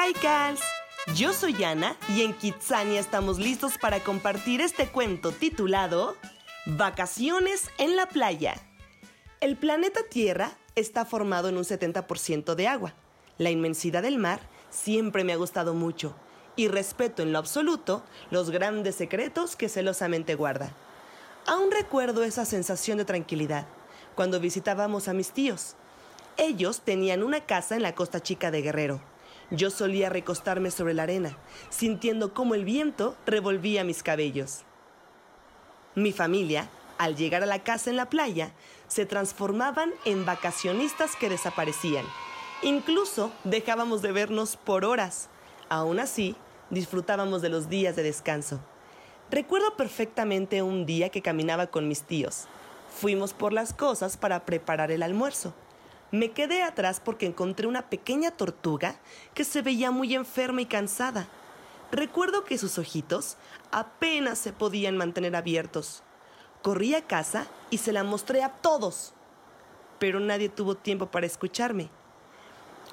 Kaikals. Yo soy Ana y en Kitsania estamos listos para compartir este cuento titulado Vacaciones en la playa. El planeta Tierra está formado en un 70% de agua. La inmensidad del mar siempre me ha gustado mucho y respeto en lo absoluto los grandes secretos que celosamente guarda. Aún recuerdo esa sensación de tranquilidad cuando visitábamos a mis tíos. Ellos tenían una casa en la costa chica de Guerrero. Yo solía recostarme sobre la arena, sintiendo cómo el viento revolvía mis cabellos. Mi familia, al llegar a la casa en la playa, se transformaban en vacacionistas que desaparecían. Incluso dejábamos de vernos por horas. Aún así, disfrutábamos de los días de descanso. Recuerdo perfectamente un día que caminaba con mis tíos. Fuimos por las cosas para preparar el almuerzo. Me quedé atrás porque encontré una pequeña tortuga que se veía muy enferma y cansada. Recuerdo que sus ojitos apenas se podían mantener abiertos. Corrí a casa y se la mostré a todos, pero nadie tuvo tiempo para escucharme.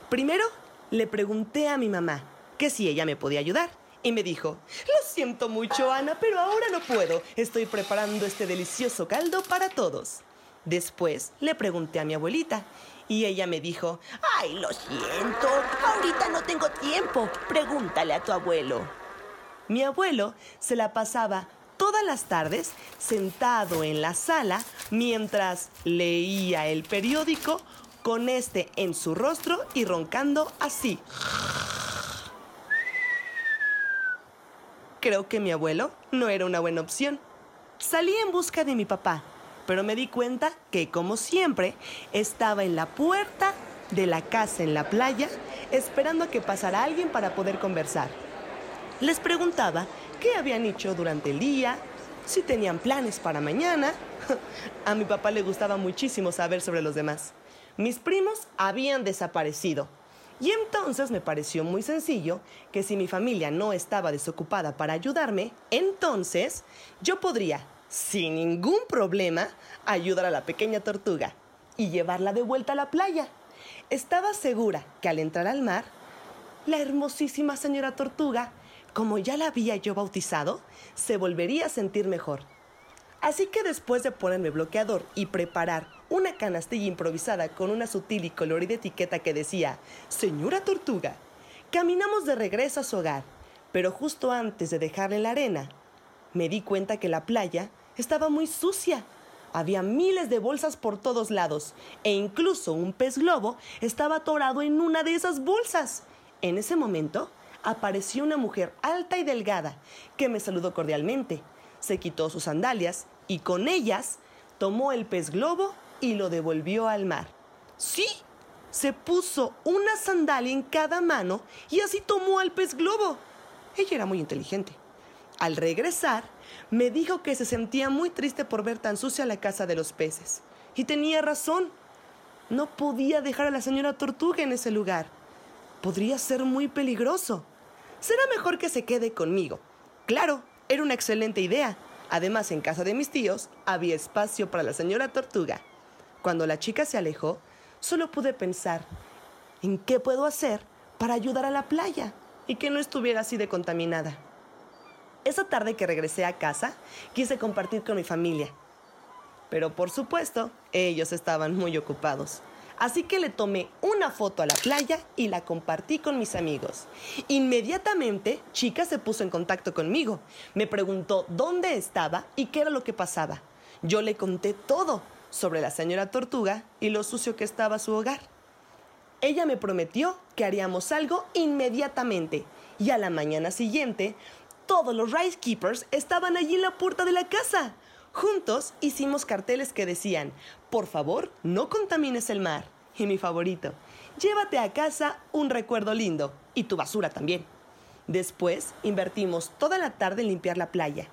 Primero le pregunté a mi mamá que si ella me podía ayudar y me dijo, lo siento mucho Ana, pero ahora no puedo. Estoy preparando este delicioso caldo para todos. Después le pregunté a mi abuelita y ella me dijo, ay, lo siento, ahorita no tengo tiempo, pregúntale a tu abuelo. Mi abuelo se la pasaba todas las tardes sentado en la sala mientras leía el periódico con este en su rostro y roncando así. Creo que mi abuelo no era una buena opción. Salí en busca de mi papá pero me di cuenta que, como siempre, estaba en la puerta de la casa en la playa esperando a que pasara alguien para poder conversar. Les preguntaba qué habían hecho durante el día, si tenían planes para mañana. A mi papá le gustaba muchísimo saber sobre los demás. Mis primos habían desaparecido. Y entonces me pareció muy sencillo que si mi familia no estaba desocupada para ayudarme, entonces yo podría sin ningún problema, ayudar a la pequeña tortuga y llevarla de vuelta a la playa. Estaba segura que al entrar al mar, la hermosísima señora tortuga, como ya la había yo bautizado, se volvería a sentir mejor. Así que después de ponerme bloqueador y preparar una canastilla improvisada con una sutil y colorida etiqueta que decía Señora Tortuga, caminamos de regreso a su hogar, pero justo antes de dejarle la arena, me di cuenta que la playa estaba muy sucia. Había miles de bolsas por todos lados e incluso un pez globo estaba atorado en una de esas bolsas. En ese momento apareció una mujer alta y delgada que me saludó cordialmente. Se quitó sus sandalias y con ellas tomó el pez globo y lo devolvió al mar. Sí, se puso una sandalia en cada mano y así tomó al pez globo. Ella era muy inteligente. Al regresar, me dijo que se sentía muy triste por ver tan sucia la casa de los peces. Y tenía razón. No podía dejar a la señora Tortuga en ese lugar. Podría ser muy peligroso. Será mejor que se quede conmigo. Claro, era una excelente idea. Además, en casa de mis tíos había espacio para la señora Tortuga. Cuando la chica se alejó, solo pude pensar en qué puedo hacer para ayudar a la playa y que no estuviera así de contaminada. Esa tarde que regresé a casa, quise compartir con mi familia. Pero por supuesto, ellos estaban muy ocupados. Así que le tomé una foto a la playa y la compartí con mis amigos. Inmediatamente, Chica se puso en contacto conmigo. Me preguntó dónde estaba y qué era lo que pasaba. Yo le conté todo sobre la señora Tortuga y lo sucio que estaba su hogar. Ella me prometió que haríamos algo inmediatamente y a la mañana siguiente todos los Rice Keepers estaban allí en la puerta de la casa. Juntos hicimos carteles que decían, por favor, no contamines el mar. Y mi favorito, llévate a casa un recuerdo lindo y tu basura también. Después invertimos toda la tarde en limpiar la playa.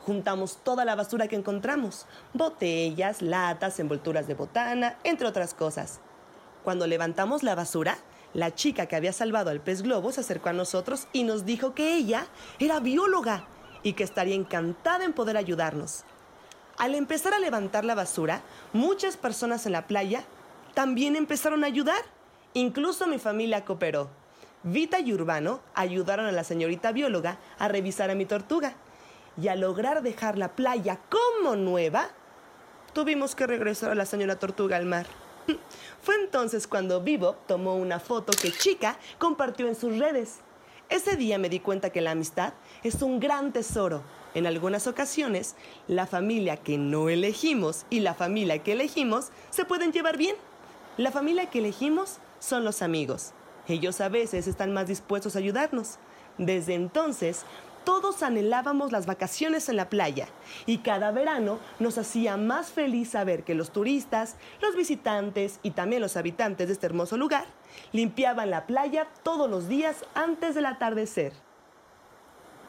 Juntamos toda la basura que encontramos, botellas, latas, envolturas de botana, entre otras cosas. Cuando levantamos la basura, la chica que había salvado al pez globo se acercó a nosotros y nos dijo que ella era bióloga y que estaría encantada en poder ayudarnos. Al empezar a levantar la basura, muchas personas en la playa también empezaron a ayudar. Incluso mi familia cooperó. Vita y Urbano ayudaron a la señorita bióloga a revisar a mi tortuga. Y al lograr dejar la playa como nueva, tuvimos que regresar a la señora tortuga al mar. Fue entonces cuando Vivo tomó una foto que Chica compartió en sus redes. Ese día me di cuenta que la amistad es un gran tesoro. En algunas ocasiones, la familia que no elegimos y la familia que elegimos se pueden llevar bien. La familia que elegimos son los amigos. Ellos a veces están más dispuestos a ayudarnos. Desde entonces, todos anhelábamos las vacaciones en la playa y cada verano nos hacía más feliz saber que los turistas, los visitantes y también los habitantes de este hermoso lugar limpiaban la playa todos los días antes del atardecer.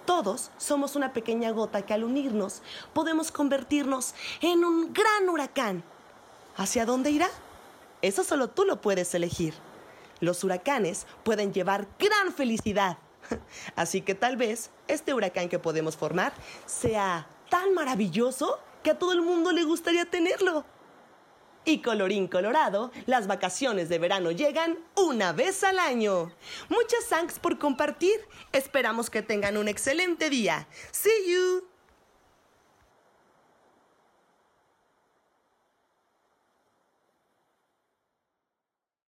Todos somos una pequeña gota que al unirnos podemos convertirnos en un gran huracán. ¿Hacia dónde irá? Eso solo tú lo puedes elegir. Los huracanes pueden llevar gran felicidad. Así que tal vez este huracán que podemos formar sea tan maravilloso que a todo el mundo le gustaría tenerlo. Y colorín colorado, las vacaciones de verano llegan una vez al año. Muchas thanks por compartir. Esperamos que tengan un excelente día. See you.